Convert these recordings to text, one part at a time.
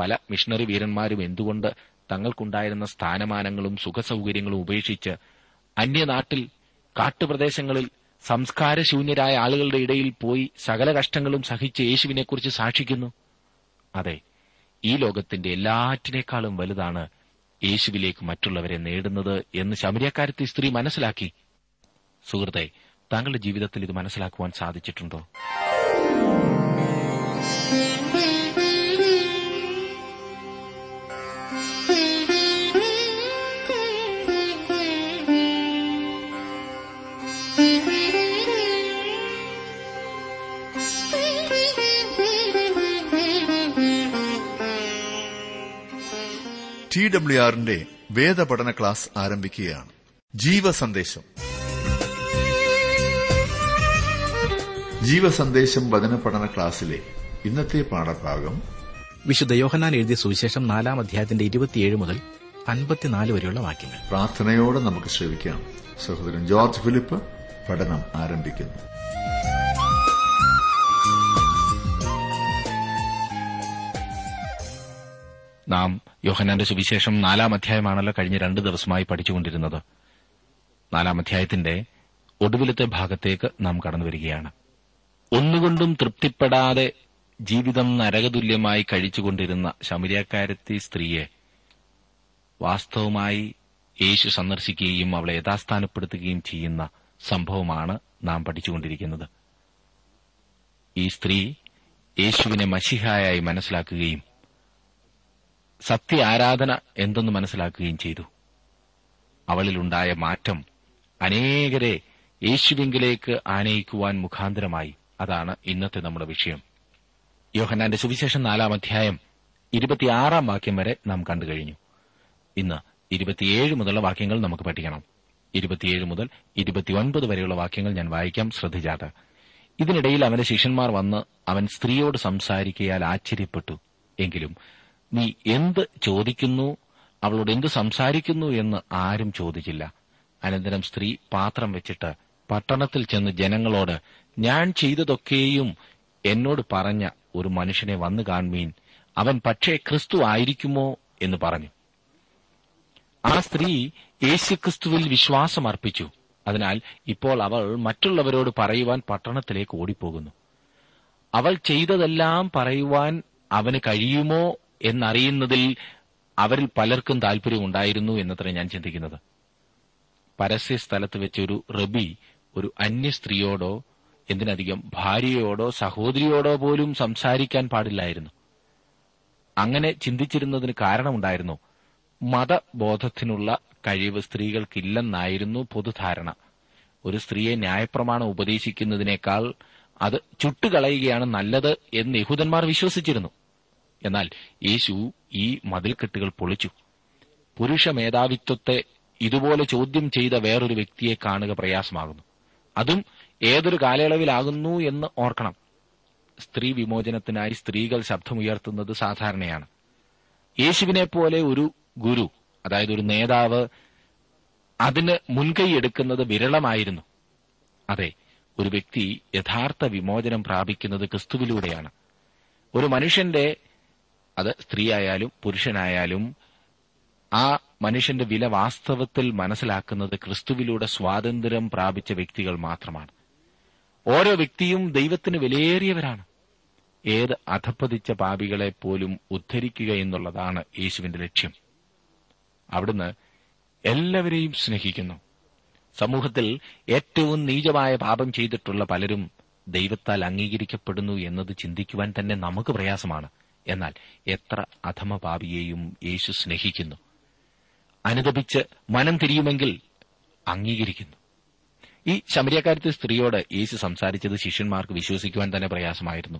പല മിഷണറി വീരന്മാരും എന്തുകൊണ്ട് തങ്ങൾക്കുണ്ടായിരുന്ന സ്ഥാനമാനങ്ങളും സുഖസൗകര്യങ്ങളും ഉപേക്ഷിച്ച് അന്യനാട്ടിൽ കാട്ടുപ്രദേശങ്ങളിൽ സംസ്കാരശൂന്യരായ ആളുകളുടെ ഇടയിൽ പോയി സകല കഷ്ടങ്ങളും സഹിച്ച് യേശുവിനെക്കുറിച്ച് സാക്ഷിക്കുന്നു? അതെ ഈ ലോകത്തിന്റെ എല്ലാറ്റിനേക്കാളും വലുതാണ് യേശുവിലേക്ക് മറ്റുള്ളവരെ നേടുന്നത് എന്ന് ശമരിയക്കാരത്തെ സ്ത്രീ മനസ്സിലാക്കി. സുഹൃത്തെ താങ്കളുടെ ജീവിതത്തിൽ ഇത് മനസ്സിലാക്കുവാൻ സാധിച്ചിട്ടുണ്ടോ? ടി ഡബ്ല്യു ആറിന്റെ വേദപഠന ക്ലാസ് ആരംഭിക്കുകയാണ്. ജീവസന്ദേശം. ജീവസന്ദേശം വചന പഠന ക്ലാസ്സിലെ ഇന്നത്തെ പാഠഭാഗം വിശുദ്ധ യോഹനാൻ എഴുതിയ സുവിശേഷം നാലാം അധ്യായത്തിന്റെ ഇരുപത്തിയേഴ് മുതൽ അൻപത്തിനാല് വരെയുള്ള വാക്യങ്ങൾ. പ്രാർത്ഥനയോടെ നമുക്ക് ശ്രമിക്കാം സഹോദരൻ ജോർജ് ഫിലിപ്പ് പഠനം ആരംഭിക്കുന്നു. നാം യോഹനാന്റെ സുവിശേഷം നാലാം അധ്യായമാണല്ലോ കഴിഞ്ഞ രണ്ട് ദിവസമായി പഠിച്ചുകൊണ്ടിരുന്നത്. നാലാം അധ്യായത്തിന്റെ ഒടുവിലത്തെ ഭാഗത്തേക്ക് നാം കടന്നുവരികയാണ് ഒന്നുകൊണ്ടും തൃപ്തിപ്പെടാതെ ജീവിതം നരകതുല്യമായി കഴിച്ചുകൊണ്ടിരുന്ന ശമരിയക്കാരത്തി സ്ത്രീയെ വാസ്തവമായി യേശു സന്ദർശിക്കുകയും അവളെ യഥാസ്ഥാനപ്പെടുത്തുകയും ചെയ്യുന്ന സംഭവമാണ് നാം പഠിച്ചുകൊണ്ടിരിക്കുന്നത്. ഈ സ്ത്രീ യേശുവിനെ മഷിഹായായി മനസ്സിലാക്കുകയും സത്യ ആരാധന എന്തെന്ന് മനസ്സിലാക്കുകയും ചെയ്തു. അവളിലുണ്ടായ മാറ്റം അനേകരെ യേശുവിങ്കിലേക്ക് ആനയിക്കുവാൻ മുഖാന്തരമായി. അതാണ് ഇന്നത്തെ നമ്മുടെ വിഷയം. യോഹന്നാന്റെ സുവിശേഷം നാലാം അധ്യായം ഇരുപത്തിയാറാം വാക്യം വരെ നാം കണ്ടു കഴിഞ്ഞു. ഇന്ന് ഇരുപത്തിയേഴ് മുതലുള്ള വാക്യങ്ങൾ നമുക്ക് പഠിക്കണം. ഇരുപത്തിയേഴ് മുതൽ ഇരുപത്തിയൊൻപത് വരെയുള്ള വാക്യങ്ങൾ ഞാൻ വായിക്കാം ശ്രദ്ധിച്ചാട്ട് ഇതിനിടയിൽ അവന്റെ ശിഷ്യന്മാർ വന്ന് അവൻ സ്ത്രീയോട് സംസാരിക്കയാൽ ആശ്ചര്യപ്പെട്ടു. എങ്കിലും നീ എന്ത് ചോദിക്കുന്നു അവളോട് എന്ത് സംസാരിക്കുന്നു എന്ന് ആരും ചോദിച്ചില്ല. അനന്തരം സ്ത്രീ പാത്രം വെച്ചിട്ട് പട്ടണത്തിൽ ചെന്ന് ജനങ്ങളോട് ഞാൻ ചെയ്തതൊക്കെയും എന്നോട് പറഞ്ഞ ഒരു മനുഷ്യനെ വന്നു കാൺമീൻ. അവൻ പക്ഷേ ക്രിസ്തു ആയിരിക്കുമോ? എന്ന് പറഞ്ഞു. ആ സ്ത്രീ യേശുക്രിസ്തുവിൽ വിശ്വാസം അർപ്പിച്ചു അതിനാൽ ഇപ്പോൾ അവൾ മറ്റുള്ളവരോട് പറയുവാൻ പട്ടണത്തിലേക്ക് ഓടിപ്പോകുന്നു. അവൾ ചെയ്തതെല്ലാം പറയുവാൻ അവന് കഴിയുമോ എന്നറിയുന്നതിൽ അവരിൽ പലർക്കും താൽപര്യമുണ്ടായിരുന്നു എന്നത്ര ഞാൻ ചിന്തിക്കുന്നത്. പരസ്യ സ്ഥലത്ത് വെച്ചൊരു റബി ഒരു അന്യ സ്ത്രീയോടോ എന്തിനധികം ഭാര്യയോടോ സഹോദരിയോടോ പോലും സംസാരിക്കാൻ പാടില്ലായിരുന്നു. അങ്ങനെ ചിന്തിച്ചിരുന്നതിന് കാരണമുണ്ടായിരുന്നു. മതബോധത്തിനുള്ള കഴിവ് സ്ത്രീകൾക്കില്ലെന്നായിരുന്നു പൊതുധാരണ. ഒരു സ്ത്രീയെ ന്യായപ്രമാണം ഉപദേശിക്കുന്നതിനേക്കാൾ അത് ചുട്ടുകളയുകയാണ് നല്ലത് എന്ന് യഹൂദന്മാർ വിശ്വസിച്ചിരുന്നു. എന്നാൽ യേശു ഈ മതിൽക്കെട്ടുകൾ പൊളിച്ചു. പുരുഷ മേധാവിത്വത്തെ ഇതുപോലെ ചോദ്യം ചെയ്ത വേറൊരു വ്യക്തിയെ കാണുക പ്രയാസമാകുന്നു. അതും ഏതൊരു കാലയളവിലാകുന്നു എന്ന് ഓർക്കണം. സ്ത്രീ വിമോചനത്തിനായി സ്ത്രീകൾ ശബ്ദമുയർത്തുന്നത് സാധാരണയാണ്. യേശുവിനെ പോലെ ഒരു ഗുരു അതായത് ഒരു നേതാവ് അതിന് മുൻകൈയെടുക്കുന്നത് വിരളമായിരുന്നു. അതെ ഒരു വ്യക്തി യഥാർത്ഥ വിമോചനം പ്രാപിക്കുന്നത് ക്രിസ്തുവിലൂടെയാണ്. ഒരു മനുഷ്യന്റെ അത് സ്ത്രീയായാലും പുരുഷനായാലും ആ മനുഷ്യന്റെ വില വാസ്തവത്തിൽ മനസ്സിലാക്കുന്നത് ക്രിസ്തുവിലൂടെ സ്വാതന്ത്ര്യം പ്രാപിച്ച വ്യക്തികൾ മാത്രമാണ്. ഓരോ വ്യക്തിയും ദൈവത്തിന് വിലയേറിയവരാണ്. ഏത് അധപ്പതിച്ച പാപികളെ പോലും ഉദ്ധരിക്കുക എന്നുള്ളതാണ് യേശുവിന്റെ ലക്ഷ്യം. അവിടുന്ന് എല്ലാവരെയും സ്നേഹിക്കുന്നു. സമൂഹത്തിൽ ഏറ്റവും നീചമായ പാപം ചെയ്തിട്ടുള്ള പലരും ദൈവത്താൽ അംഗീകരിക്കപ്പെടുന്നു എന്നത് ചിന്തിക്കുവാൻ തന്നെ നമുക്ക് പ്രയാസമാണ്. എന്നാൽ എത്ര അധമപാപിയെയും യേശു സ്നേഹിക്കുന്നു. അനുദപിച്ച് മനം തിരിയുമെങ്കിൽ അംഗീകരിക്കുന്നു. ഈ ശമരിയക്കാരത്തെ സ്ത്രീയോട് യേശു സംസാരിച്ചത് ശിഷ്യന്മാർക്ക് വിശ്വസിക്കുവാൻ തന്നെ പ്രയാസമായിരുന്നു.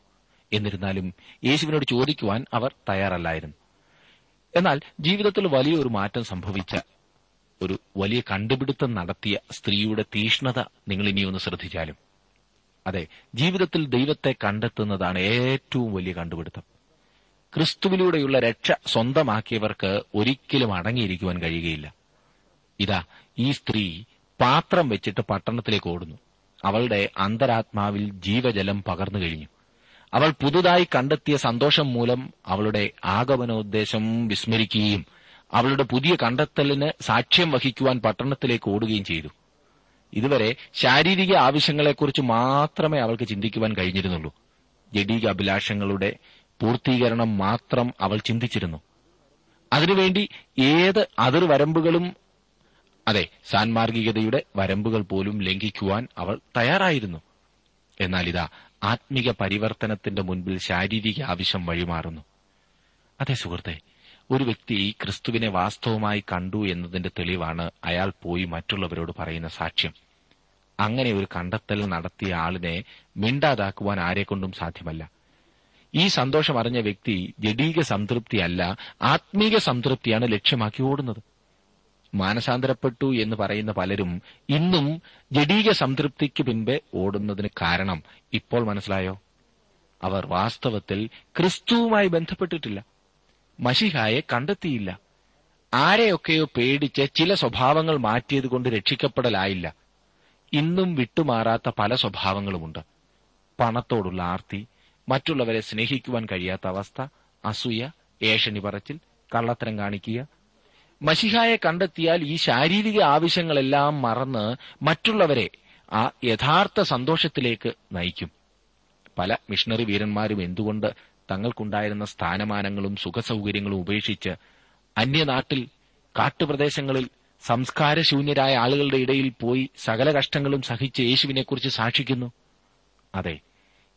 എന്നിരുന്നാലും യേശുവിനോട് ചോദിക്കുവാൻ അവർ തയ്യാറല്ലായിരുന്നു. എന്നാൽ ജീവിതത്തിൽ വലിയൊരു മാറ്റം സംഭവിച്ച ഒരു വലിയ കണ്ടുപിടുത്തം നടത്തിയ സ്ത്രീയുടെ തീഷ്ണത നിങ്ങൾ ഇനിയൊന്ന് ശ്രദ്ധിച്ചാലും. അതെ ജീവിതത്തിൽ ദൈവത്തെ കണ്ടെത്തുന്നതാണ് ഏറ്റവും വലിയ കണ്ടുപിടുത്തം. ക്രിസ്തുവിലൂടെയുള്ള രക്ഷ സ്വന്തമാക്കിയവർക്ക് ഒരിക്കലും അടങ്ങിയിരിക്കുവാൻ കഴിയുകയില്ല. ഇതാ ഈ സ്ത്രീ പാത്രം വെച്ചിട്ട് പട്ടണത്തിലേക്ക് ഓടുന്നു. അവളുടെ അന്തരാത്മാവിൽ ജീവജലം പകർന്നു കഴിഞ്ഞു. അവൾ പുതുതായി കണ്ടെത്തിയ സന്തോഷം മൂലം അവളുടെ ആഗമനോദ്ദേശം വിസ്മരിക്കുകയും അവളുടെ പുതിയ കണ്ടെത്തലിന് സാക്ഷ്യം വഹിക്കുവാൻ പട്ടണത്തിലേക്ക് ഓടുകയും ചെയ്തു. ഇതുവരെ ശാരീരിക ആവശ്യങ്ങളെക്കുറിച്ച് മാത്രമേ അവൾക്ക് ചിന്തിക്കുവാൻ കഴിഞ്ഞിരുന്നുള്ളൂ. ജഡീക അഭിലാഷങ്ങളുടെ പൂർത്തീകരണം മാത്രം അവൾ ചിന്തിച്ചിരുന്നു. അതിനുവേണ്ടി ഏത് അതിർവരമ്പുകളും അതെ സാൻമാർഗികതയുടെ വരമ്പുകൾ പോലും ലംഘിക്കുവാൻ അവൾ തയ്യാറായിരുന്നു. എന്നാൽ ഇതാ ആത്മിക പരിവർത്തനത്തിന്റെ മുൻപിൽ ശാരീരിക ആവശ്യം വഴിമാറുന്നു. അതെ സുഹൃത്തെ ഒരു വ്യക്തി ക്രിസ്തുവിനെ വാസ്തവമായി കണ്ടു എന്നതിന്റെ തെളിവാണ് അയാൾ പോയി മറ്റുള്ളവരോട് പറയുന്ന സാക്ഷ്യം. അങ്ങനെ ഒരു കണ്ടെത്തൽ നടത്തിയ ആളിനെ മിണ്ടാതാക്കുവാൻ ആരെക്കൊണ്ടും സാധ്യമല്ല. ഈ സന്തോഷം അറിഞ്ഞ വ്യക്തി ജഡീക സംതൃപ്തിയല്ല ആത്മീക സംതൃപ്തിയാണ് ലക്ഷ്യമാക്കി ഓടുന്നത്. മാനസാന്തരപ്പെട്ടു എന്ന് പറയുന്ന പലരും ഇന്നും ജഡീക സംതൃപ്തിക്ക് പിൻപെ ഓടുന്നതിന് കാരണം ഇപ്പോൾ മനസ്സിലായോ? അവർ വാസ്തവത്തിൽ ക്രിസ്തുവുമായി ബന്ധപ്പെട്ടിട്ടില്ല. മഷിഹായെ കണ്ടെത്തിയില്ല. ആരെയൊക്കെയോ പേടിച്ച് ചില സ്വഭാവങ്ങൾ മാറ്റിയതുകൊണ്ട് രക്ഷിക്കപ്പെടലായില്ല. ഇന്നും വിട്ടുമാറാത്ത പല സ്വഭാവങ്ങളുമുണ്ട്. പണത്തോടുള്ള ആർത്തി മറ്റുള്ളവരെ സ്നേഹിക്കുവാൻ കഴിയാത്ത അവസ്ഥ അസൂയ ഏഷണി പറച്ചിൽ കള്ളത്തരം കാണിക്കുക. മഷിഹായെ കണ്ടെത്തിയാൽ ഈ ശാരീരിക ആവശ്യങ്ങളെല്ലാം മറന്ന് മറ്റുള്ളവരെ ആ യഥാർത്ഥ സന്തോഷത്തിലേക്ക് നയിക്കും. പല മിഷണറി വീരന്മാരും എന്തുകൊണ്ട് തങ്ങൾക്കുണ്ടായിരുന്ന സ്ഥാനമാനങ്ങളും സുഖസൗകര്യങ്ങളും ഉപേക്ഷിച്ച് അന്യനാട്ടിൽ കാട്ടുപ്രദേശങ്ങളിൽ സംസ്കാരശൂന്യരായ ആളുകളുടെ ഇടയിൽ പോയി സകല കഷ്ടങ്ങളും സഹിച്ച് യേശുവിനെക്കുറിച്ച് സാക്ഷിക്കുന്നു? അതെ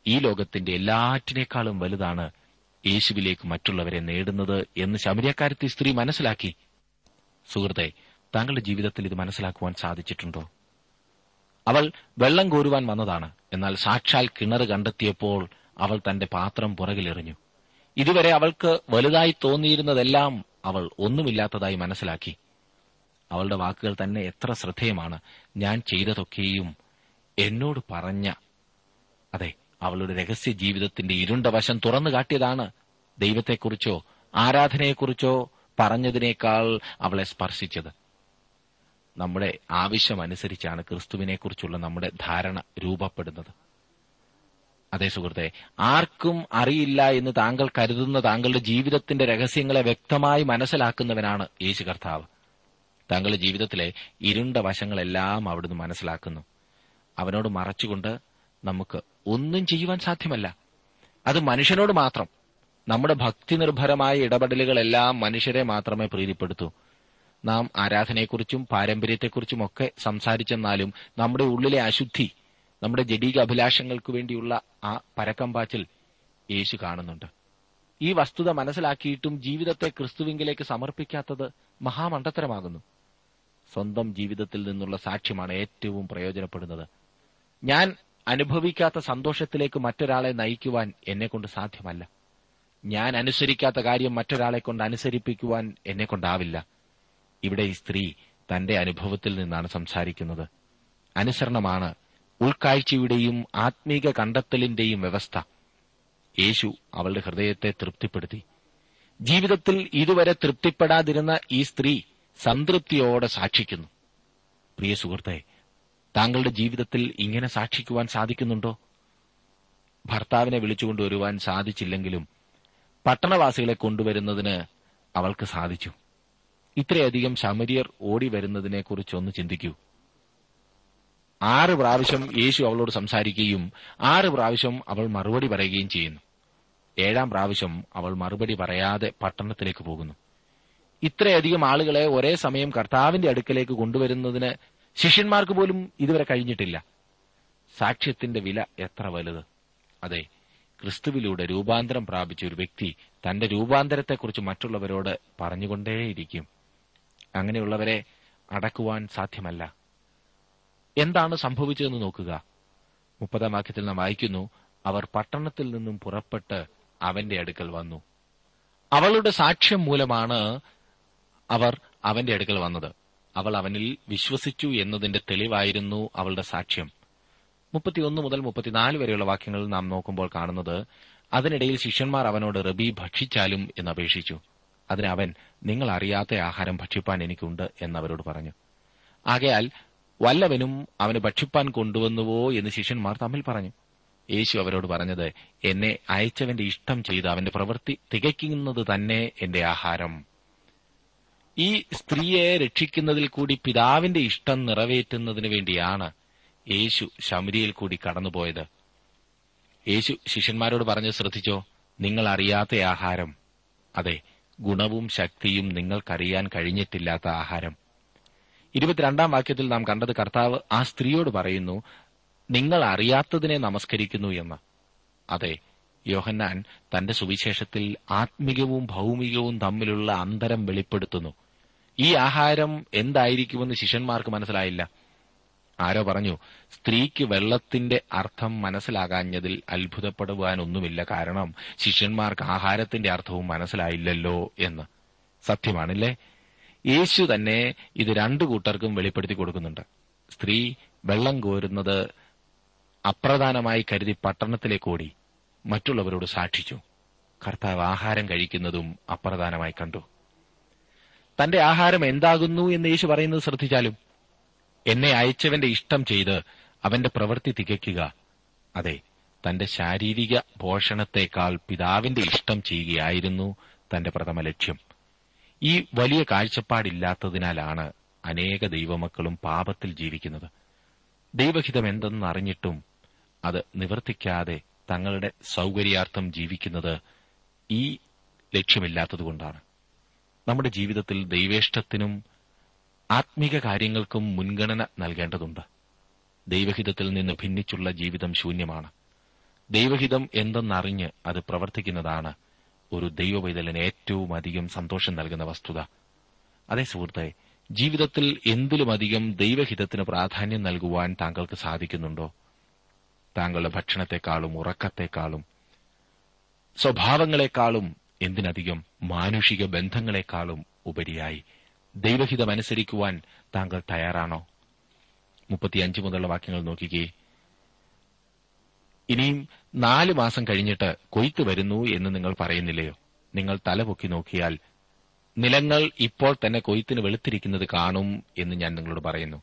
ഈ ലോകത്തിന്റെ എല്ലാറ്റിനേക്കാളും വലുതാണ് യേശുവിലേക്ക് മറ്റുള്ളവരെ നേടുന്നത് എന്ന് ശമരിയക്കാരത്തി സ്ത്രീ മനസ്സിലാക്കി. സുഹൃത്തെ താങ്കളുടെ ജീവിതത്തിൽ ഇത് മനസ്സിലാക്കുവാൻ സാധിച്ചിട്ടുണ്ടോ? അവൾ വെള്ളം കോരുവാൻ വന്നതാണ്. എന്നാൽ സാക്ഷാൽ കിണർ കണ്ടെത്തിയപ്പോൾ അവൾ തന്റെ പാത്രം പുറകിലെറിഞ്ഞു. ഇതുവരെ അവൾക്ക് വലുതായി തോന്നിയിരുന്നതെല്ലാം അവൾ ഒന്നുമില്ലാത്തതായി മനസ്സിലാക്കി. അവളുടെ വാക്കുകൾ തന്നെ എത്ര ശ്രദ്ധേയമാണ്. ഞാൻ ചെയ്തതൊക്കെയും എന്നോട് പറഞ്ഞ അതെ അവളുടെ രഹസ്യ ജീവിതത്തിന്റെ ഇരുണ്ട വശം തുറന്നു കാട്ടിയതാണ്. ദൈവത്തെക്കുറിച്ചോ ആരാധനയെക്കുറിച്ചോ പറഞ്ഞതിനേക്കാൾ അവളെ സ്പർശിച്ചത്. നമ്മുടെ ആവശ്യമനുസരിച്ചാണ് ക്രിസ്തുവിനെക്കുറിച്ചുള്ള നമ്മുടെ ധാരണ രൂപപ്പെടുന്നത്. അതേ സുഹൃത്തെ ആർക്കും അറിയില്ല എന്ന് താങ്കൾ കരുതുന്ന താങ്കളുടെ ജീവിതത്തിന്റെ രഹസ്യങ്ങളെ വ്യക്തമായി മനസ്സിലാക്കുന്നവനാണ് യേശു കർത്താവ്. താങ്കളുടെ ജീവിതത്തിലെ ഇരുണ്ട വശങ്ങളെല്ലാം അവിടുന്ന് മനസ്സിലാക്കുന്നു. അവനോട് മറച്ചുകൊണ്ട് നമുക്ക് ഒന്നും ചെയ്യുവാൻ സാധ്യമല്ല. അത് മനുഷ്യനോട് മാത്രം. നമ്മുടെ ഭക്തി നിർഭരമായ ഇടപെടലുകളെല്ലാം മനുഷ്യരെ മാത്രമേ പ്രീതിപ്പെടുത്തൂ. നാം ആരാധനയെക്കുറിച്ചും പാരമ്പര്യത്തെക്കുറിച്ചും ഒക്കെ സംസാരിച്ചെന്നാലും നമ്മുടെ ഉള്ളിലെ അശുദ്ധി നമ്മുടെ ജഡീക അഭിലാഷങ്ങൾക്ക് വേണ്ടിയുള്ള ആ പരക്കമ്പാച്ചിൽ യേശു കാണുന്നുണ്ട്. ഈ വസ്തുത മനസ്സിലാക്കിയിട്ടും ജീവിതത്തെ ക്രിസ്തുവിങ്കിലേക്ക് സമർപ്പിക്കാത്തത് മഹാമണ്ഡത്തരമാകുന്നു സ്വന്തം ജീവിതത്തിൽ നിന്നുള്ള സാക്ഷ്യമാണ് ഏറ്റവും പ്രയോജനപ്പെടുന്നത്. ഞാൻ അനുഭവിക്കാത്ത സന്തോഷത്തിലേക്ക് മറ്റൊരാളെ നയിക്കുവാൻ എന്നെക്കൊണ്ട് സാധ്യമല്ല. ഞാൻ അനുസരിക്കാത്ത കാര്യം മറ്റൊരാളെ കൊണ്ട് അനുസരിപ്പിക്കുവാൻ എന്നെക്കൊണ്ടാവില്ല. ഇവിടെ ഈ സ്ത്രീ തന്റെ അനുഭവത്തിൽ നിന്നാണ് സംസാരിക്കുന്നത്. അനുസരണമാണ് ഉൾക്കാഴ്ചയുടെയും ആത്മീക കണ്ടെത്തലിന്റെയും വ്യവസ്ഥ. യേശു അവളുടെ ഹൃദയത്തെ തൃപ്തിപ്പെടുത്തി. ജീവിതത്തിൽ ഇതുവരെ തൃപ്തിപ്പെടാതിരുന്ന ഈ സ്ത്രീ സംതൃപ്തിയോടെ സാക്ഷിക്കുന്നു. പ്രിയ സുഹൃത്തെ താങ്കളുടെ ജീവിതത്തിൽ ഇങ്ങനെ സാക്ഷിക്കുവാൻ സാധിക്കുന്നുണ്ടോ? ഭർത്താവിനെ വിളിച്ചുകൊണ്ടുവരുവാൻ സാധിച്ചില്ലെങ്കിലും പട്ടണവാസികളെ കൊണ്ടുവരുന്നതിന് അവൾക്ക് സാധിച്ചു. ഇത്രയധികം ശമരിയർ ഓടി വരുന്നതിനെക്കുറിച്ചൊന്ന് ചിന്തിക്കൂ. ആറ് പ്രാവശ്യം യേശു അവളോട് സംസാരിക്കുകയും ആറ് പ്രാവശ്യം അവൾ മറുപടി പറയുകയും ചെയ്യുന്നു. ഏഴാം പ്രാവശ്യം അവൾ മറുപടി പറയാതെ പട്ടണത്തിലേക്ക് പോകുന്നു. ഇത്രയധികം ആളുകളെ ഒരേ സമയം കർത്താവിന്റെ അടുക്കലേക്ക് കൊണ്ടുവരുന്നതിന് ശിഷ്യന്മാർക്ക് പോലും ഇതുവരെ കഴിഞ്ഞിട്ടില്ല. സാക്ഷ്യത്തിന്റെ വില എത്ര വലുത്? അതെ ക്രിസ്തുവിലൂടെ രൂപാന്തരം പ്രാപിച്ച ഒരു വ്യക്തി തന്റെ രൂപാന്തരത്തെക്കുറിച്ച് മറ്റുള്ളവരോട് പറഞ്ഞുകൊണ്ടേയിരിക്കും. അങ്ങനെയുള്ളവരെ അടക്കുവാൻ സാധ്യമല്ല. എന്താണ് സംഭവിച്ചതെന്ന് നോക്കുക. മുപ്പതാം വാക്യത്തിൽ നാം വായിക്കുന്നു അവർ പട്ടണത്തിൽ നിന്നും പുറപ്പെട്ട് അവന്റെ അടുക്കൽ വന്നു. അവളുടെ സാക്ഷ്യം മൂലമാണ് അവർ അവന്റെ അടുക്കൽ വന്നത്. അവൾ അവനിൽ വിശ്വസിച്ചു എന്നതിന്റെ തെളിവായിരുന്നു അവളുടെ സാക്ഷ്യം. മുപ്പത്തിയൊന്ന് മുതൽ മുപ്പത്തിനാല് വരെയുള്ള വാക്യങ്ങൾ നാം നോക്കുമ്പോൾ കാണുന്നത് അതിനിടയിൽ ശിഷ്യന്മാർ അവനോട് റബി ഭക്ഷിച്ചാലും എന്നപേക്ഷിച്ചു അതിന് അവൻ നിങ്ങൾ അറിയാത്ത ആഹാരം ഭക്ഷിപ്പാൻ എനിക്കുണ്ട് എന്നവരോട് പറഞ്ഞു. ആകയാൽ വല്ലവനും അവന് ഭക്ഷിപ്പാൻ കൊണ്ടുവന്നുവോ എന്ന് ശിഷ്യന്മാർ തമ്മിൽ പറഞ്ഞു. യേശു അവരോട് പറഞ്ഞത് എന്നെ അയച്ചവന്റെ ഇഷ്ടം ചെയ്ത് അവന്റെ പ്രവൃത്തി തികയ്ക്കുന്നത് തന്നെ എന്റെ ആഹാരം. ഈ സ്ത്രീയെ രക്ഷിക്കുന്നതിൽ കൂടി പിതാവിന്റെ ഇഷ്ടം നിറവേറ്റുന്നതിന് വേണ്ടിയാണ് യേശു ശമരിയിൽ കൂടി കടന്നുപോയത്. യേശു ശിഷ്യന്മാരോട് പറഞ്ഞു ശ്രദ്ധിച്ചോ നിങ്ങൾ അറിയാത്ത ആഹാരം. അതെ ഗുണവും ശക്തിയും നിങ്ങൾക്കറിയാൻ കഴിഞ്ഞിട്ടില്ലാത്ത ആഹാരം. ഇരുപത്തിരണ്ടാം വാക്യത്തിൽ നാം കണ്ടത് കർത്താവ് ആ സ്ത്രീയോട് പറയുന്നു നിങ്ങൾ അറിയാത്തതിനെ നമസ്കരിക്കുന്നു എന്ന്. അതെ യോഹന്നാൻ തന്റെ സുവിശേഷത്തിൽ ആത്മികവും ഭൗമികവും തമ്മിലുള്ള അന്തരം വെളിപ്പെടുത്തുന്നു. ഈ ആഹാരം എന്തായിരിക്കുമെന്ന് ശിഷ്യന്മാർക്ക് മനസ്സിലായില്ല. ആരോ പറഞ്ഞു സ്ത്രീക്ക് വെള്ളത്തിന്റെ അർത്ഥം മനസ്സിലാകാഞ്ഞതിൽ അത്ഭുതപ്പെടുവാനൊന്നുമില്ല. കാരണം ശിഷ്യന്മാർക്ക് ആഹാരത്തിന്റെ അർത്ഥവും മനസ്സിലായില്ലല്ലോ എന്ന്. സത്യമാണല്ലേ? യേശു തന്നെ ഇത് രണ്ടു കൂട്ടർക്കും വെളിപ്പെടുത്തി കൊടുക്കുന്നുണ്ട്. സ്ത്രീ വെള്ളം കോരുന്നത് അപ്രധാനമായി കരുതി പട്ടണത്തിലേക്ക് ഓടി മറ്റുള്ളവരോട് സാക്ഷിച്ചു. കർത്താവ് ആഹാരം കഴിക്കുന്നതും അപ്രധാനമായി കണ്ടു. തന്റെ ആഹാരം എന്താകുന്നു എന്ന് യേശു പറയുന്നത് ശ്രദ്ധിച്ചാലും എന്നെ അയച്ചവന്റെ ഇഷ്ടം ചെയ്ത് അവന്റെ പ്രവൃത്തി തികയ്ക്കുക. അതെ തന്റെ ശാരീരിക പോഷണത്തെക്കാൾ പിതാവിന്റെ ഇഷ്ടം ചെയ്യുകയായിരുന്നു തന്റെ പ്രഥമ ലക്ഷ്യം. ഈ വലിയ കാഴ്ചപ്പാടില്ലാത്തതിനാലാണ് അനേക ദൈവമക്കളും പാപത്തിൽ ജീവിക്കുന്നത്. ദൈവഹിതം എന്തെന്ന് അറിഞ്ഞിട്ടും അത് നിവർത്തിക്കാതെ തങ്ങളുടെ സൌകര്യാർത്ഥം ജീവിക്കുന്നത് ഈ ലക്ഷ്യമില്ലാത്തതുകൊണ്ടാണ്. നമ്മുടെ ജീവിതത്തിൽ ദൈവേഷ്ടത്തിനും ആത്മീക കാര്യങ്ങൾക്കും മുൻഗണന നൽകേണ്ടതുണ്ട്. ദൈവഹിതത്തിൽ നിന്ന് ഭിന്നിച്ചുള്ള ജീവിതം ശൂന്യമാണ്. ദൈവഹിതം എന്തെന്നറിഞ്ഞ് അത് പ്രവർത്തിക്കുന്നതാണ് ഒരു ദൈവവൈതലിന് ഏറ്റവും അധികം സന്തോഷം നൽകുന്ന വസ്തുത. അതേ സുഹൃത്തെ ജീവിതത്തിൽ എന്തിലുമധികം ദൈവഹിതത്തിന് പ്രാധാന്യം നൽകുവാൻ താങ്കൾക്ക് സാധിക്കുന്നുണ്ടോ? താങ്കളുടെ ഭക്ഷണത്തെക്കാളും ഉറക്കത്തെക്കാളും സ്വഭാവങ്ങളെക്കാളും എന്തിനധികം മാനുഷിക ബന്ധങ്ങളെക്കാളും ഉപരിയായി ദൈവഹിതമനുസരിക്കുവാൻ താങ്കൾ തയ്യാറാണോ? മുപ്പത്തിയഞ്ച് മുതലുള്ള വാക്യങ്ങൾ നോക്കിക്കേ. ഇനിയും നാല് മാസം കഴിഞ്ഞിട്ട് കൊയ്ത്ത് വരുന്നു എന്ന് നിങ്ങൾ പറയുന്നില്ലയോ? നിങ്ങൾ തലപൊക്കി നോക്കിയാൽ നിലങ്ങൾ ഇപ്പോൾ തന്നെ കൊയ്ത്തിന് വെളുത്തിരിക്കുന്നത് കാണും എന്ന് ഞാൻ നിങ്ങളോട് പറയുന്നു.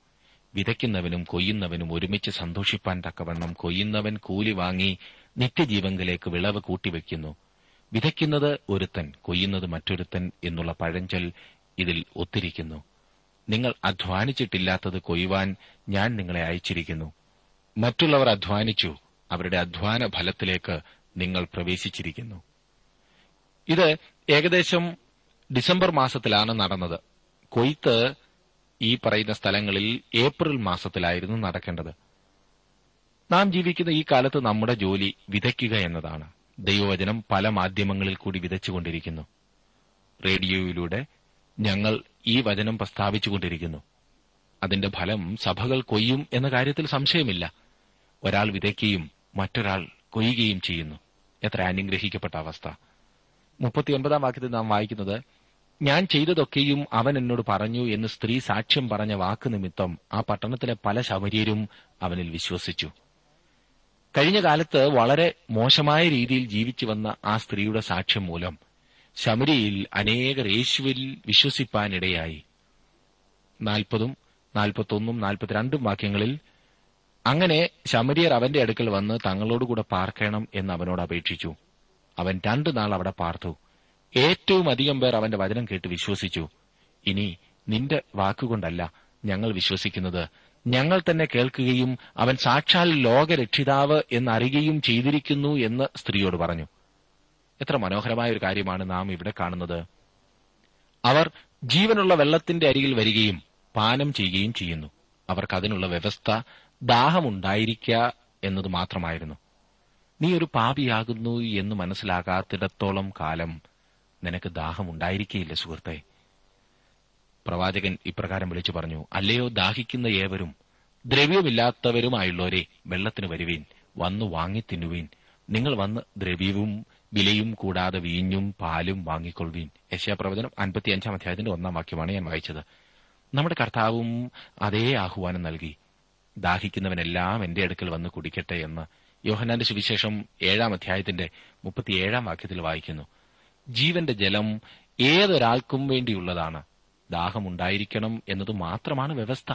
വിതയ്ക്കുന്നവനും കൊയ്യുന്നവനും ഒരുമിച്ച് സന്തോഷിപ്പാൻ തക്കവണ്ണം കൊയ്യുന്നവൻ കൂലി വാങ്ങി നിത്യജീവങ്കിലേക്ക് വിളവ് കൂട്ടിവെക്കുന്നു. വിതയ്ക്കുന്നത് ഒരുത്തൻ കൊയ്യുന്നത് മറ്റൊരുത്തൻ എന്നുള്ള പഴഞ്ചൽ ഇതിൽ ഒത്തിരിക്കുന്നു. നിങ്ങൾ അധ്വാനിച്ചിട്ടില്ലാത്തത് കൊയ്യുവാൻ ഞാൻ നിങ്ങളെ അയച്ചിരിക്കുന്നു. മറ്റുള്ളവർ അധ്വാനിച്ചു അവരുടെ അധ്വാന ഫലത്തിലേക്ക് നിങ്ങൾ പ്രവേശിച്ചിരിക്കുന്നു. ഇത് ഏകദേശം ഡിസംബർ മാസത്തിലാണ് നടന്നത്. കൊയ്ത്ത് ഈ പറയുന്ന സ്ഥലങ്ങളിൽ ഏപ്രിൽ മാസത്തിലായിരുന്നു നടക്കേണ്ടത്. നാം ജീവിക്കുന്ന ഈ കാലത്ത് നമ്മുടെ ജോലി വിതയ്ക്കുക എന്നതാണ്. ദൈവവചനം പല മാധ്യമങ്ങളിൽ കൂടി വിതച്ചുകൊണ്ടിരിക്കുന്നു. റേഡിയോയിലൂടെ ഞങ്ങൾ ഈ വചനം പ്രസ്താവിച്ചുകൊണ്ടിരിക്കുന്നു. അതിന്റെ ഫലം സഭകൾ കൊയ്യും എന്ന കാര്യത്തിൽ സംശയമില്ല. ഒരാൾ വിതയ്ക്കുകയും മറ്റൊരാൾ കൊയ്യുകയും ചെയ്യുന്നു. എത്ര അനുഗ്രഹിക്കപ്പെട്ട അവസ്ഥ. മുപ്പത്തിയൊൻപതാം വാക്യത്തിൽ നാം വായിക്കുന്നത് ഞാൻ ചെയ്തതൊക്കെയും അവൻ എന്നോട് പറഞ്ഞു എന്ന് സ്ത്രീ സാക്ഷ്യം പറഞ്ഞ വാക്ക് നിമിത്തം ആ പട്ടണത്തിലെ പല ശവരീരും അവനിൽ വിശ്വസിച്ചു. കഴിഞ്ഞ കാലത്ത് വളരെ മോശമായ രീതിയിൽ ജീവിച്ചു വന്ന ആ സ്ത്രീയുടെ സാക്ഷ്യം മൂലം ശമരിയിൽ അനേകർ യേശുവിൽ വിശ്വസിപ്പാനിടയായി. നാൽപ്പതും നാൽപ്പത്തൊന്നും നാൽപ്പത്തിരണ്ടും വാക്യങ്ങളിൽ അങ്ങനെ ശമരിയർ അവന്റെ അടുക്കൽ വന്ന് തങ്ങളോടുകൂടെ പാർക്കണം എന്ന് അവനോട് അപേക്ഷിച്ചു. അവൻ രണ്ടു നാൾ അവിടെ പാർത്തു. ഏറ്റവും അധികം പേർ അവന്റെ വചനം കേട്ട് വിശ്വസിച്ചു. ഇനി നിന്റെ വാക്കുകൊണ്ടല്ല ഞങ്ങൾ വിശ്വസിക്കുന്നത്. ഞങ്ങൾ തന്നെ കേൾക്കുകയും അവൻ സാക്ഷാൽ ലോകരക്ഷിതാവ് എന്നറിയുകയും ചെയ്തിരിക്കുന്നു എന്ന് സ്ത്രീയോട് പറഞ്ഞു. എത്ര മനോഹരമായ ഒരു കാര്യമാണ് നാം ഇവിടെ കാണുന്നത്. അവർ ജീവനുള്ള വെള്ളത്തിന്റെ അരികിൽ വരികയും പാനം ചെയ്യുകയും ചെയ്യുന്നു. അവർക്ക് അതിനുള്ള വ്യവസ്ഥ ദാഹമുണ്ടായിരിക്കുക എന്നത് മാത്രമായിരുന്നു. നീ ഒരു പാപിയാകുന്നു എന്ന് മനസ്സിലാകാത്തിടത്തോളം കാലം നിനക്ക് ദാഹമുണ്ടായിരിക്കയില്ല സുഹൃത്തെ. പ്രവാചകൻ ഇപ്രകാരം വിളിച്ചു പറഞ്ഞു അല്ലയോ ദാഹിക്കുന്ന ഏവരും ദ്രവ്യമില്ലാത്തവരുമായുള്ളവരെ വെള്ളത്തിന് വരുവീൻ വന്നു വാങ്ങി തിന്നുവീൻ നിങ്ങൾ വന്ന് ദ്രവ്യവും വിലയും കൂടാതെ വീഞ്ഞും പാലും വാങ്ങിക്കൊള്ളുവീൻ. യശയാപ്രവചനം അൻപത്തിയഞ്ചാം അധ്യായത്തിന്റെ ഒന്നാം വാക്യമാണ് ഞാൻ വായിച്ചത്. നമ്മുടെ കർത്താവും അതേ ആഹ്വാനം നൽകി ദാഹിക്കുന്നവനെല്ലാം എന്റെ അടുക്കൽ വന്ന് കുടിക്കട്ടെ എന്ന് യോഹനാന്റെ സുവിശേഷം ഏഴാം അധ്യായത്തിന്റെ മുപ്പത്തിയേഴാം വാക്യത്തിൽ വായിക്കുന്നു. ജീവന്റെ ജലം ഏതൊരാൾക്കും വേണ്ടിയുള്ളതാണ്. ദാഹമുണ്ടായിരിക്കണം എന്നത് മാത്രമാണ് വ്യവസ്ഥ.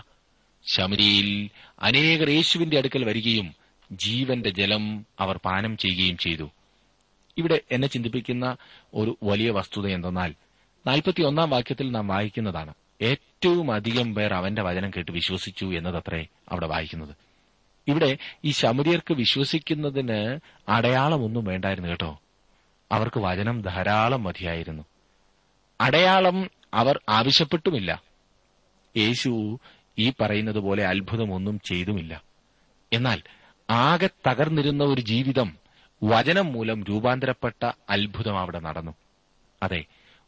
ശമരിയിൽ അനേകർ യേശുവിന്റെ അടുക്കൽ വരികയും ജീവന്റെ ജലം അവർ പാനം ചെയ്യുകയും ചെയ്തു. ഇവിടെ എന്നെ ചിന്തിപ്പിക്കുന്ന ഒരു വലിയ വസ്തുത എന്തെന്നാൽ നാൽപ്പത്തിയൊന്നാം വാക്യത്തിൽ നാം വായിക്കുന്നതാണ്. ഏറ്റവും അധികം പേർ അവന്റെ വചനം കേട്ട് വിശ്വസിച്ചു എന്നതത്രേ അവിടെ വായിക്കുന്നത്. ഇവിടെ ഈ ശമരിയർക്ക് വിശ്വസിക്കുന്നതിന് അടയാളമൊന്നും വേണ്ടായിരുന്നു കേട്ടോ. അവർക്ക് വചനം ധാരാളം മതിയായിരുന്നു. അടയാളം അവർ ആവശ്യപ്പെട്ടുമില്ല. യേശു ഈ പറയുന്നത് പോലെ അത്ഭുതമൊന്നും ചെയ്തുമില്ല. എന്നാൽ ആകെ തകർന്നിരുന്ന ഒരു ജീവിതം വചനം മൂലം രൂപാന്തരപ്പെട്ട അത്ഭുതം അവിടെ നടന്നു. അതെ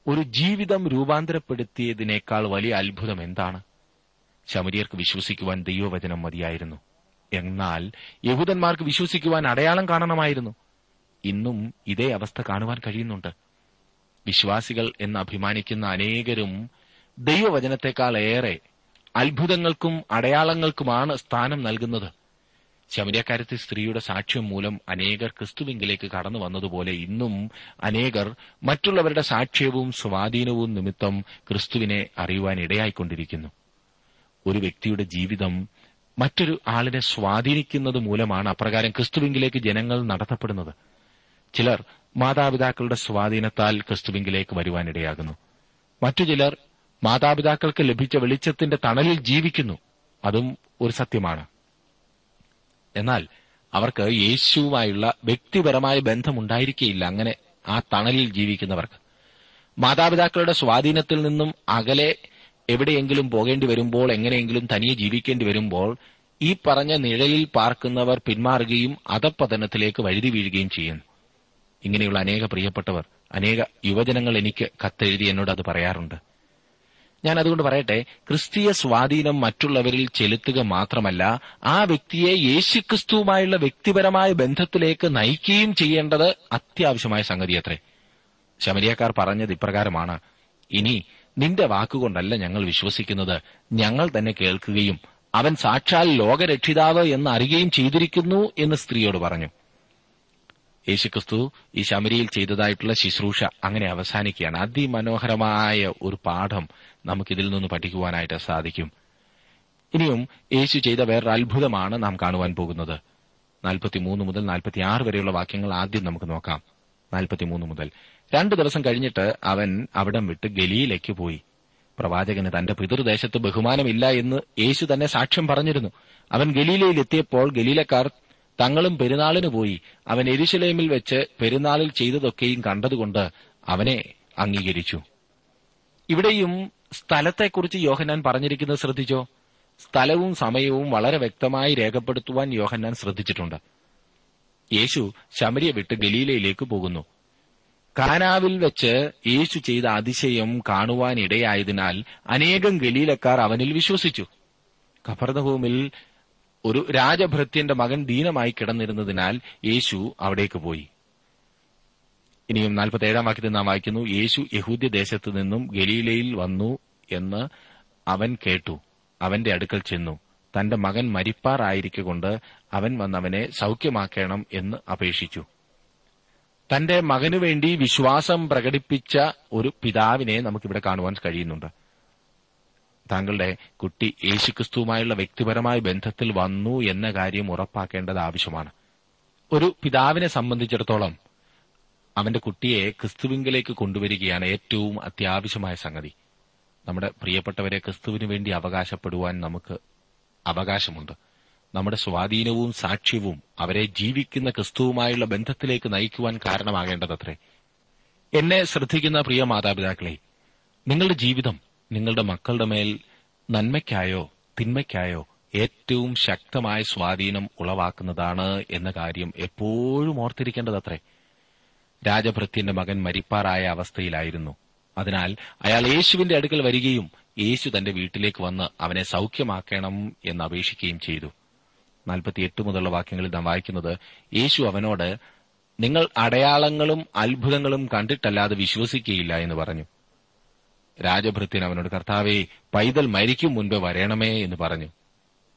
ഒരു ജീവിതം രൂപാന്തരപ്പെടുത്തിയതിനേക്കാൾ വലിയ അത്ഭുതം എന്താണ്? ശമരിയർക്ക് വിശ്വസിക്കുവാൻ ദൈവവചനം മതിയായിരുന്നു. എന്നാൽ യഹൂദന്മാർക്ക് വിശ്വസിക്കുവാൻ അടയാളം കാണണമായിരുന്നു. ഇന്നും ഇതേ അവസ്ഥ കാണുവാൻ കഴിയുന്നുണ്ട്. വിശ്വാസികൾ എന്ന് അഭിമാനിക്കുന്ന അനേകരും ദൈവവചനത്തെക്കാൾ ഏറെ അത്ഭുതങ്ങൾക്കും അടയാളങ്ങൾക്കുമാണ് സ്ഥാനം നൽകുന്നത്. ശമര്യക്കാരത്തെ സ്ത്രീയുടെ സാക്ഷ്യം മൂലം അനേകർ ക്രിസ്തുവിങ്കിലേക്ക് കടന്നു വന്നതുപോലെ ഇന്നും അനേകർ മറ്റുള്ളവരുടെ സാക്ഷ്യവും സ്വാധീനവും നിമിത്തം ക്രിസ്തുവിനെ അറിയുവാൻ ഇടയായിക്കൊണ്ടിരിക്കുന്നു. ഒരു വ്യക്തിയുടെ ജീവിതം മറ്റൊരു ആളിനെ സ്വാധീനിക്കുന്നത് മൂലമാണ് അപ്രകാരം ക്രിസ്തുവിങ്കിലേക്ക് ജനങ്ങൾ നടത്തപ്പെടുന്നത്. ചിലർ മാതാപിതാക്കളുടെ സ്വാധീനത്താൽ ക്രിസ്തുവിംഗിലേക്ക് വരുവാനിടയാകുന്നു. മറ്റു ചിലർ മാതാപിതാക്കൾക്ക് ലഭിച്ച വെളിച്ചത്തിന്റെ തണലിൽ ജീവിക്കുന്നു. അതും ഒരു സത്യമാണ്. എന്നാൽ അവർക്ക് യേശുവുമായുള്ള വ്യക്തിപരമായ ബന്ധമുണ്ടായിരിക്കുകയില്ല അങ്ങനെ ആ തണലിൽ ജീവിക്കുന്നവർക്ക്. മാതാപിതാക്കളുടെ സ്വാധീനത്തിൽ നിന്നും അകലെ എവിടെയെങ്കിലും പോകേണ്ടി വരുമ്പോൾ എങ്ങനെയെങ്കിലും തനിയെ ജീവിക്കേണ്ടി വരുമ്പോൾ ഈ പറഞ്ഞ നിഴലിൽ പാർക്കുന്നവർ പിന്മാറുകയും അധപ്പതനത്തിലേക്ക് വഴുതി വീഴുകയും ചെയ്യുന്നു. ഇങ്ങനെയുള്ള അനേക പ്രിയപ്പെട്ടവർ അനേക യുവജനങ്ങൾ എനിക്ക് കത്തെഴുതി എന്നോട് അത് പറയാറുണ്ട്. ഞാൻ അതുകൊണ്ട് പറയട്ടെ ക്രിസ്തീയ സ്വാധീനം മറ്റുള്ളവരിൽ ചെലുത്തുക മാത്രമല്ല ആ വ്യക്തിയെ യേശുക്രിസ്തുവുമായുള്ള വ്യക്തിപരമായ ബന്ധത്തിലേക്ക് നയിക്കുകയും ചെയ്യേണ്ടത് അത്യാവശ്യമായ സംഗതിയത്രേ. ശമരിയക്കാർ പറഞ്ഞത് ഇപ്രകാരമാണ് ഇനി നിന്റെ വാക്കുകൊണ്ടല്ല ഞങ്ങൾ വിശ്വസിക്കുന്നത് ഞങ്ങൾ തന്നെ കേൾക്കുകയും അവൻ സാക്ഷാൽ ലോകരക്ഷിതാവ് എന്ന് അറിയുകയും ചെയ്തിരിക്കുന്നു എന്ന് സ്ത്രീയോട് പറഞ്ഞു. യേശുക്രിസ്തു ഈ ശമരിയിൽ ചെയ്തതായിട്ടുള്ള ശുശ്രൂഷ അങ്ങനെ അവസാനിക്കുകയാണ്. അതിമനോഹരമായ ഒരു പാഠം നമുക്കിതിൽ നിന്ന് പഠിക്കുവാനായിട്ട് സാധിക്കും. ഇനിയും യേശു ചെയ്ത വേറൊരു അത്ഭുതമാണ് നാം കാണുവാൻ പോകുന്നത്. നാൽപ്പത്തിമൂന്ന് മുതൽ നാൽപ്പത്തിയാറ് വരെയുള്ള വാക്യങ്ങൾ ആദ്യം നമുക്ക് നോക്കാം. നാൽപ്പത്തിമൂന്ന് മുതൽ. രണ്ടു ദിവസം കഴിഞ്ഞിട്ട് അവൻ അവിടം വിട്ട് ഗലിയിലേക്ക് പോയി. പ്രവാചകന് തന്റെ പിതൃദേശത്ത് ബഹുമാനമില്ല എന്ന് യേശു തന്നെ സാക്ഷ്യം പറഞ്ഞിരുന്നു. അവൻ ഗലീലയിൽ എത്തിയപ്പോൾ ഗലീലക്കാർ തങ്ങളും പെരുന്നാളിന് പോയി അവൻ എരിശിലേമിൽ വെച്ച് പെരുന്നാളിൽ ചെയ്തതൊക്കെയും കണ്ടതുകൊണ്ട് അവനെ അംഗീകരിച്ചു. ഇവിടെയും സ്ഥലത്തെക്കുറിച്ച് യോഹന്നാൻ പറഞ്ഞിരിക്കുന്നത് ശ്രദ്ധിച്ചോ? സ്ഥലവും സമയവും വളരെ വ്യക്തമായി രേഖപ്പെടുത്തുവാൻ യോഹന്നാൻ ശ്രദ്ധിച്ചിട്ടുണ്ട്. യേശു ശമരിയ വിട്ട് ഗലീലയിലേക്ക് പോകുന്നു. കാനാവിൽ വെച്ച് യേശു ചെയ്ത അതിശയം കാണുവാനിടയായതിനാൽ അനേകം ഗലീലക്കാർ അവനിൽ വിശ്വസിച്ചു. കഫർദഹൂമിൽ ഒരു രാജഭൃത്യന്റെ മകൻ ദീനമായി കിടന്നിരുന്നതിനാൽ യേശു അവിടേക്ക് പോയി. ഇനിയും നാൽപ്പത്തേഴാം വാക്യത്തിൽ നാം വായിക്കുന്നു യേശു യഹൂദ്യ ദേശത്തു നിന്നും ഗലീലയിൽ വന്നു എന്ന് അവൻ കേട്ടു. അവന്റെ അടുക്കൽ ചെന്നു. തന്റെ മകൻ മരിപ്പാറായിരിക്കൊണ്ട് അവൻ വന്നവനെ സൌഖ്യമാക്കണം എന്ന് അപേക്ഷിച്ചു. തന്റെ മകനു വേണ്ടി വിശ്വാസം പ്രകടിപ്പിച്ച ഒരു പിതാവിനെ നമുക്കിവിടെ കാണുവാൻ കഴിയുന്നുണ്ട്. താങ്കളുടെ കുട്ടി യേശുക്രിസ്തുവുമായുള്ള വ്യക്തിപരമായ ബന്ധത്തിൽ വന്നു എന്ന കാര്യം ഉറപ്പാക്കേണ്ടത് ആവശ്യമാണ്. ഒരു പിതാവിനെ സംബന്ധിച്ചിടത്തോളം അവന്റെ കുട്ടിയെ ക്രിസ്തുവിങ്കിലേക്ക് കൊണ്ടുവരികയാണ് ഏറ്റവും അത്യാവശ്യമായ സംഗതി. നമ്മുടെ പ്രിയപ്പെട്ടവരെ ക്രിസ്തുവിനു വേണ്ടി അവകാശപ്പെടുവാൻ നമുക്ക് അവകാശമുണ്ട്. നമ്മുടെ സ്വാധീനവും സാക്ഷ്യവും അവരെ ജീവിക്കുന്ന ക്രിസ്തുവുമായുള്ള ബന്ധത്തിലേക്ക് നയിക്കുവാൻ കാരണമാകേണ്ടതത്രേ. എന്നെ ശ്രദ്ധിക്കുന്ന പ്രിയ മാതാപിതാക്കളെ നിങ്ങളുടെ ജീവിതം നിങ്ങളുടെ മക്കളുടെ മേൽ നന്മയ്ക്കായോ തിന്മയ്ക്കായോ ഏറ്റവും ശക്തമായ സ്വാധീനം ഉളവാക്കുന്നതാണ് എന്ന കാര്യം എപ്പോഴും ഓർത്തിരിക്കേണ്ടതത്രേ. രാജഭൃത്യന്റെ മകൻ മരിപ്പാറായ അവസ്ഥയിലായിരുന്നു. അതിനാൽ അയാൾ യേശുവിന്റെ അടുക്കൽ വരികയും യേശു തന്റെ വീട്ടിലേക്ക് വന്ന് അവനെ സൌഖ്യമാക്കണം എന്ന് അപേക്ഷിക്കുകയും ചെയ്തു. നാൽപ്പത്തിയെട്ട് മുതലുള്ള വാക്യങ്ങളിൽ നാം വായിക്കുന്നത് യേശു അവനോട് നിങ്ങൾ അടയാളങ്ങളും അത്ഭുതങ്ങളും കണ്ടിട്ടല്ലാതെ വിശ്വസിക്കുകയില്ല എന്ന് പറഞ്ഞു. രാജഭൃത്യൻ അവനോട് കർത്താവെ പൈതൽ മരിക്കും മുൻപ് വരേണമേ എന്ന് പറഞ്ഞു.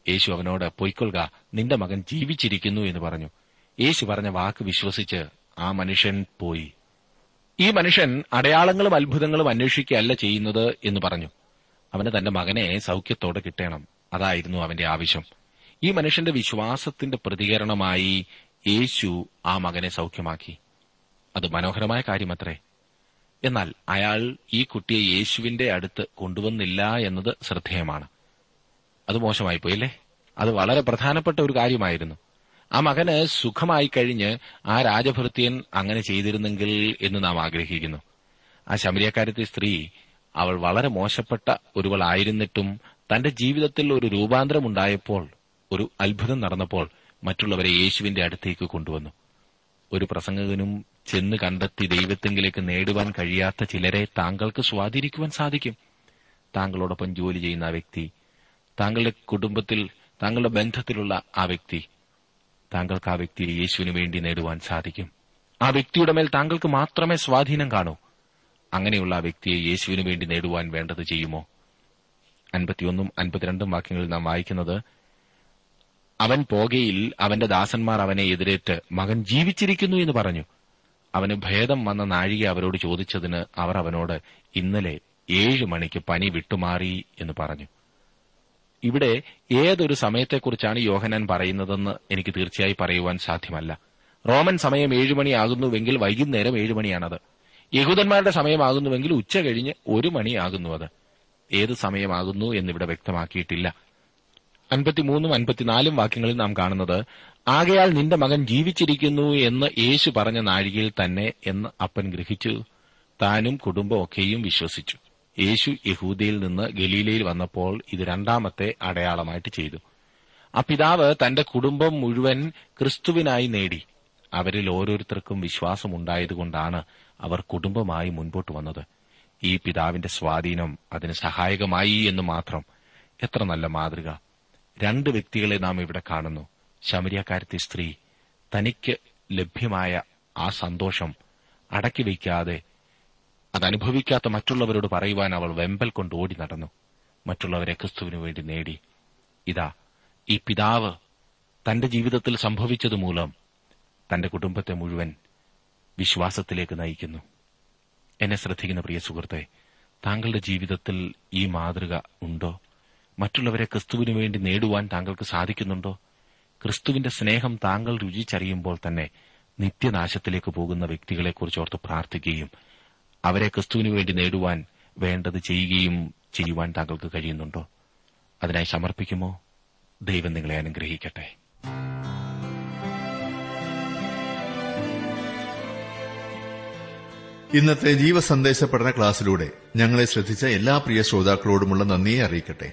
യേശു അവനോട് പൊയ്ക്കൊള്ളുക നിന്റെ മകൻ ജീവിച്ചിരിക്കുന്നു എന്ന് പറഞ്ഞു. യേശു പറഞ്ഞ വാക്ക് വിശ്വസിച്ച് ആ മനുഷ്യൻ പോയി. ഈ മനുഷ്യൻ അടയാളങ്ങളും അത്ഭുതങ്ങളും അന്വേഷിക്കുകയല്ല ചെയ്യുന്നത് എന്ന് പറഞ്ഞു. അവന് തന്റെ മകനെ സൌഖ്യത്തോടെ കിട്ടണം. അതായിരുന്നു അവന്റെ ആവശ്യം. ഈ മനുഷ്യന്റെ വിശ്വാസത്തിന്റെ പ്രതികരണമായി യേശു ആ മകനെ സൌഖ്യമാക്കി. അത് മനോഹരമായ കാര്യമത്രേ. എന്നാൽ അയാൾ ഈ കുട്ടിയെ യേശുവിന്റെ അടുത്ത് കൊണ്ടുവന്നില്ല എന്നത് ശ്രദ്ധേയമാണ്. അത് മോശമായി പോയില്ലേ? അത് വളരെ പ്രധാനപ്പെട്ട ഒരു കാര്യമായിരുന്നു. ആ മകന് സുഖമായി കഴിഞ്ഞ് ആ രാജഭൃത്യൻ അങ്ങനെ ചെയ്തിരുന്നെങ്കിൽ എന്ന് നാം ആഗ്രഹിക്കുന്നു. ആ ശമരിയക്കാരത്തെ സ്ത്രീ അവൾ വളരെ മോശപ്പെട്ട ഒരുവളായിരുന്നിട്ടും തന്റെ ജീവിതത്തിൽ ഒരു രൂപാന്തരം ഉണ്ടായപ്പോൾ ഒരു അത്ഭുതം നടന്നപ്പോൾ മറ്റുള്ളവരെ യേശുവിന്റെ അടുത്തേക്ക് കൊണ്ടുവന്നു. ഒരു പ്രസംഗകനും ചെന്ന് കണ്ടെത്തി ദൈവത്തെങ്കിലേക്ക് നേടുവാൻ കഴിയാത്ത ചിലരെ താങ്കൾക്ക് സ്വാധീനിക്കുവാൻ സാധിക്കും. താങ്കളോടൊപ്പം ജോലി ചെയ്യുന്ന ആ വ്യക്തി താങ്കളുടെ കുടുംബത്തിൽ താങ്കളുടെ ബന്ധത്തിലുള്ള ആ വ്യക്തി താങ്കൾക്ക് ആ വ്യക്തിയെ യേശുവിന് വേണ്ടി നേടുവാൻ സാധിക്കും. ആ വ്യക്തിയുടെ മേൽ താങ്കൾക്ക് മാത്രമേ സ്വാധീനം കാണൂ. അങ്ങനെയുള്ള ആ വ്യക്തിയെ യേശുവിന് വേണ്ടി നേടുവാൻ വേണ്ടത് ചെയ്യുമോ? അൻപത്തിയൊന്നും അൻപത്തിരണ്ടും വാക്യങ്ങളിൽ നാം വായിക്കുന്നത് അവൻ പോകയിൽ അവന്റെ ദാസന്മാർ അവനെ എതിരേറ്റ് മകൻ ജീവിച്ചിരിക്കുന്നു എന്ന് പറഞ്ഞു. അവന് ഭേദം വന്ന നാഴിക അവരോട് ചോദിച്ചതിന് അവർ അവനോട് ഇന്നലെ ഏഴ് മണിക്ക് പനി വിട്ടുമാറി എന്ന് പറഞ്ഞു. ഇവിടെ ഏതൊരു സമയത്തെക്കുറിച്ചാണ് യോഹനാൻ പറയുന്നതെന്ന് എനിക്ക് തീർച്ചയായി പറയുവാൻ സാധ്യമല്ല. റോമൻ സമയം ഏഴുമണിയാകുന്നുവെങ്കിൽ വൈകുന്നേരം ഏഴുമണിയാണത് യഹൂദന്മാരുടെ സമയമാകുന്നുവെങ്കിൽ ഉച്ച കഴിഞ്ഞ് ഒരു മണിയാകുന്നു അത്. ഏത് സമയമാകുന്നു എന്നിവിടെ വ്യക്തമാക്കിയിട്ടില്ല. അൻപത്തിമൂന്നും അൻപത്തിനാലും വാക്യങ്ങളിൽ നാം കാണുന്നത് ആകയാൽ നിന്റെ മകൻ ജീവിച്ചിരിക്കുന്നു എന്ന് യേശു പറഞ്ഞ നാഴികയിൽ തന്നെ എന്ന് അപ്പൻ ഗ്രഹിച്ചു. താനും കുടുംബമൊക്കെയും വിശ്വസിച്ചു. യേശു യഹൂദയിൽ നിന്ന് ഗലീലയിൽ വന്നപ്പോൾ ഇത് രണ്ടാമത്തെ അടയാളമായിട്ട് ചെയ്തു. ആ പിതാവ് തന്റെ കുടുംബം മുഴുവൻ ക്രിസ്തുവിനായി നേടി. അവരിൽ ഓരോരുത്തർക്കും വിശ്വാസമുണ്ടായതുകൊണ്ടാണ് അവർ കുടുംബമായി മുൻപോട്ട് വന്നത്. ഈ പിതാവിന്റെ സ്വാധീനം അതിന് സഹായകമായി എന്ന് മാത്രം. എത്ര നല്ല മാതൃക. രണ്ട് വ്യക്തികളെ നാം ഇവിടെ കാണുന്നു. ശമരിയക്കാരത്തെ സ്ത്രീ തനിക്ക് ലഭ്യമായ ആ സന്തോഷം അടക്കി വയ്ക്കാതെ അതനുഭവിക്കാത്ത മറ്റുള്ളവരോട് പറയുവാൻ അവൾ വെമ്പൽ കൊണ്ട് ഓടി നടന്നു. മറ്റുള്ളവരെ ക്രിസ്തുവിനു വേണ്ടി നേടി. ഇതാ ഈ പിതാവ് തന്റെ ജീവിതത്തിൽ സംഭവിച്ചതുമൂലം തന്റെ കുടുംബത്തെ മുഴുവൻ വിശ്വാസത്തിലേക്ക് നയിക്കുന്നു. എന്നെ ശ്രദ്ധിക്കുന്ന പ്രിയ സുഹൃത്തെ താങ്കളുടെ ജീവിതത്തിൽ ഈ മാതൃക ഉണ്ടോ? മറ്റുള്ളവരെ ക്രിസ്തുവിനു വേണ്ടി നേടുവാൻ താങ്കൾക്ക് സാധിക്കുന്നുണ്ടോ? ക്രിസ്തുവിന്റെ സ്നേഹം താങ്കൾ രുചിച്ചറിയുമ്പോൾ തന്നെ നിത്യനാശത്തിലേക്ക് പോകുന്ന വ്യക്തികളെക്കുറിച്ച് ഓർത്ത് പ്രാർത്ഥിക്കുകയും അവരെ ക്രിസ്തുവിനു വേണ്ടി നേടുവാൻ വേണ്ടത് ചെയ്യുകയും ചെയ്യുവാൻ താങ്കൾക്ക് കഴിയുന്നുണ്ടോ? അതിനായി സമർപ്പിക്കുമോ? ദൈവം നിങ്ങളെ അനുഗ്രഹിക്കട്ടെ. ഇന്നത്തെ ജീവസന്ദേശ പഠന ക്ലാസ്സിലൂടെ ഞങ്ങളെ ശ്രദ്ധിച്ച എല്ലാ പ്രിയ ശ്രോതാക്കളോടുമുള്ള നന്ദിയെ അറിയിക്കട്ടെ.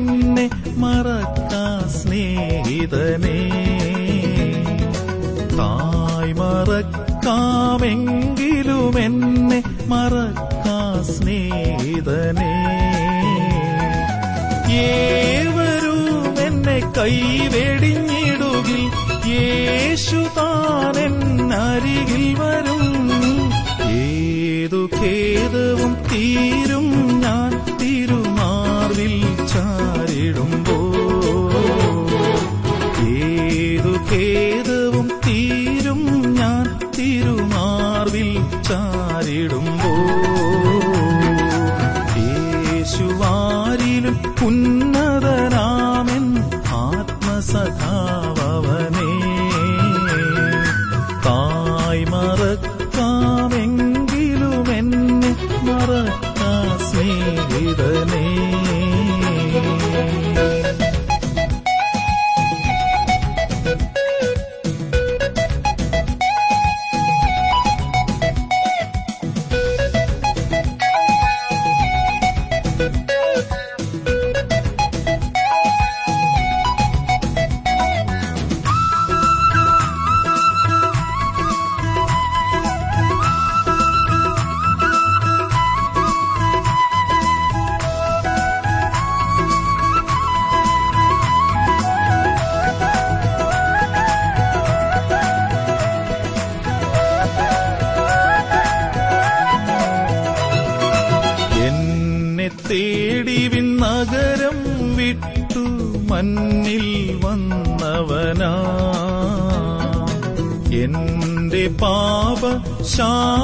എന്നെ മറക്കാ സ്നേഹിതനേ. തായ് മറക്കാമെങ്കിലും എന്നെ മറക്കാ സ്നേഹിതനേ. ഏവരും എന്നെ കൈവെടിഞ്ഞിടുകിൽ യേശു താനെൻ അരികിൽ വരും. ഏതു ഖേദവും തീരും സ്നേഹിതനേ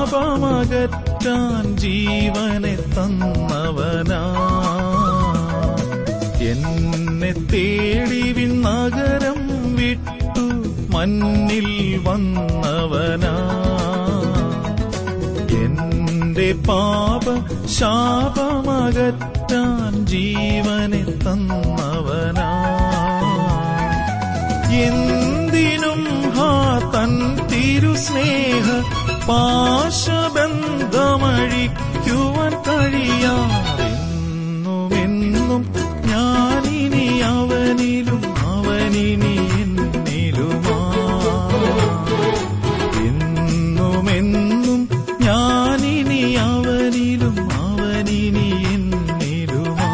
ശാപമകറ്റാൻ ജീവനെ തന്നവനാ. എന്നെ തേടി നഗരം വിട്ടു മന്നിൽ വന്നവനാ. എന്റെ പാപ ശാപമകറ്റാൻ ജീവനെ തന്നവനാ. എന്തിനും ഹാ തൻ തിരുസ്നേഹ പാശബന്ധമഴിക്കുവാൻ കഴിയാറെന്നുമെന്നും ഞാനിനി അവനിലും അവനിനി എന്നിലുമാ. അവനിലും എന്നിലുമാ.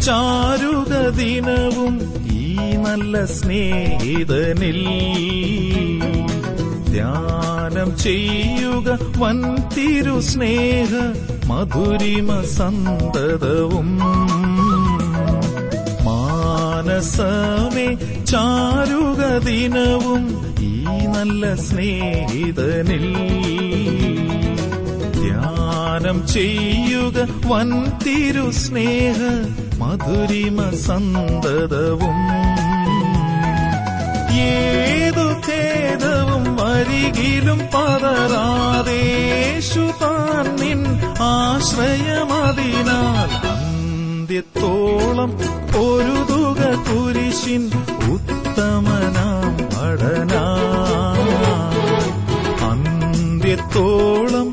ചാരുക ദിനവും ഈ നല്ല സ്നേഹിതനിൽ. ധ്യാനം ചെയ്യുക വൻതിരു സ്നേഹ മധുരിമ സന്തതവും. മാനസമേ ചാരുക ദിനവും ഈ നല്ല സ്നേഹിതനിൽ. ധ്യാനം ചെയ്യുക വൻ തിരു സ്നേഹ മധുരിമ സന്തതവും. ഏതു ഖേദവും വരികിലും പതറാതേശു താൻ നിൻ ആശ്രയമതിനാൽ അന്ത്യത്തോളം പൊരുതുക കുരിശിൻ ഉത്തമനാം പഠനാ. അന്ത്യത്തോളം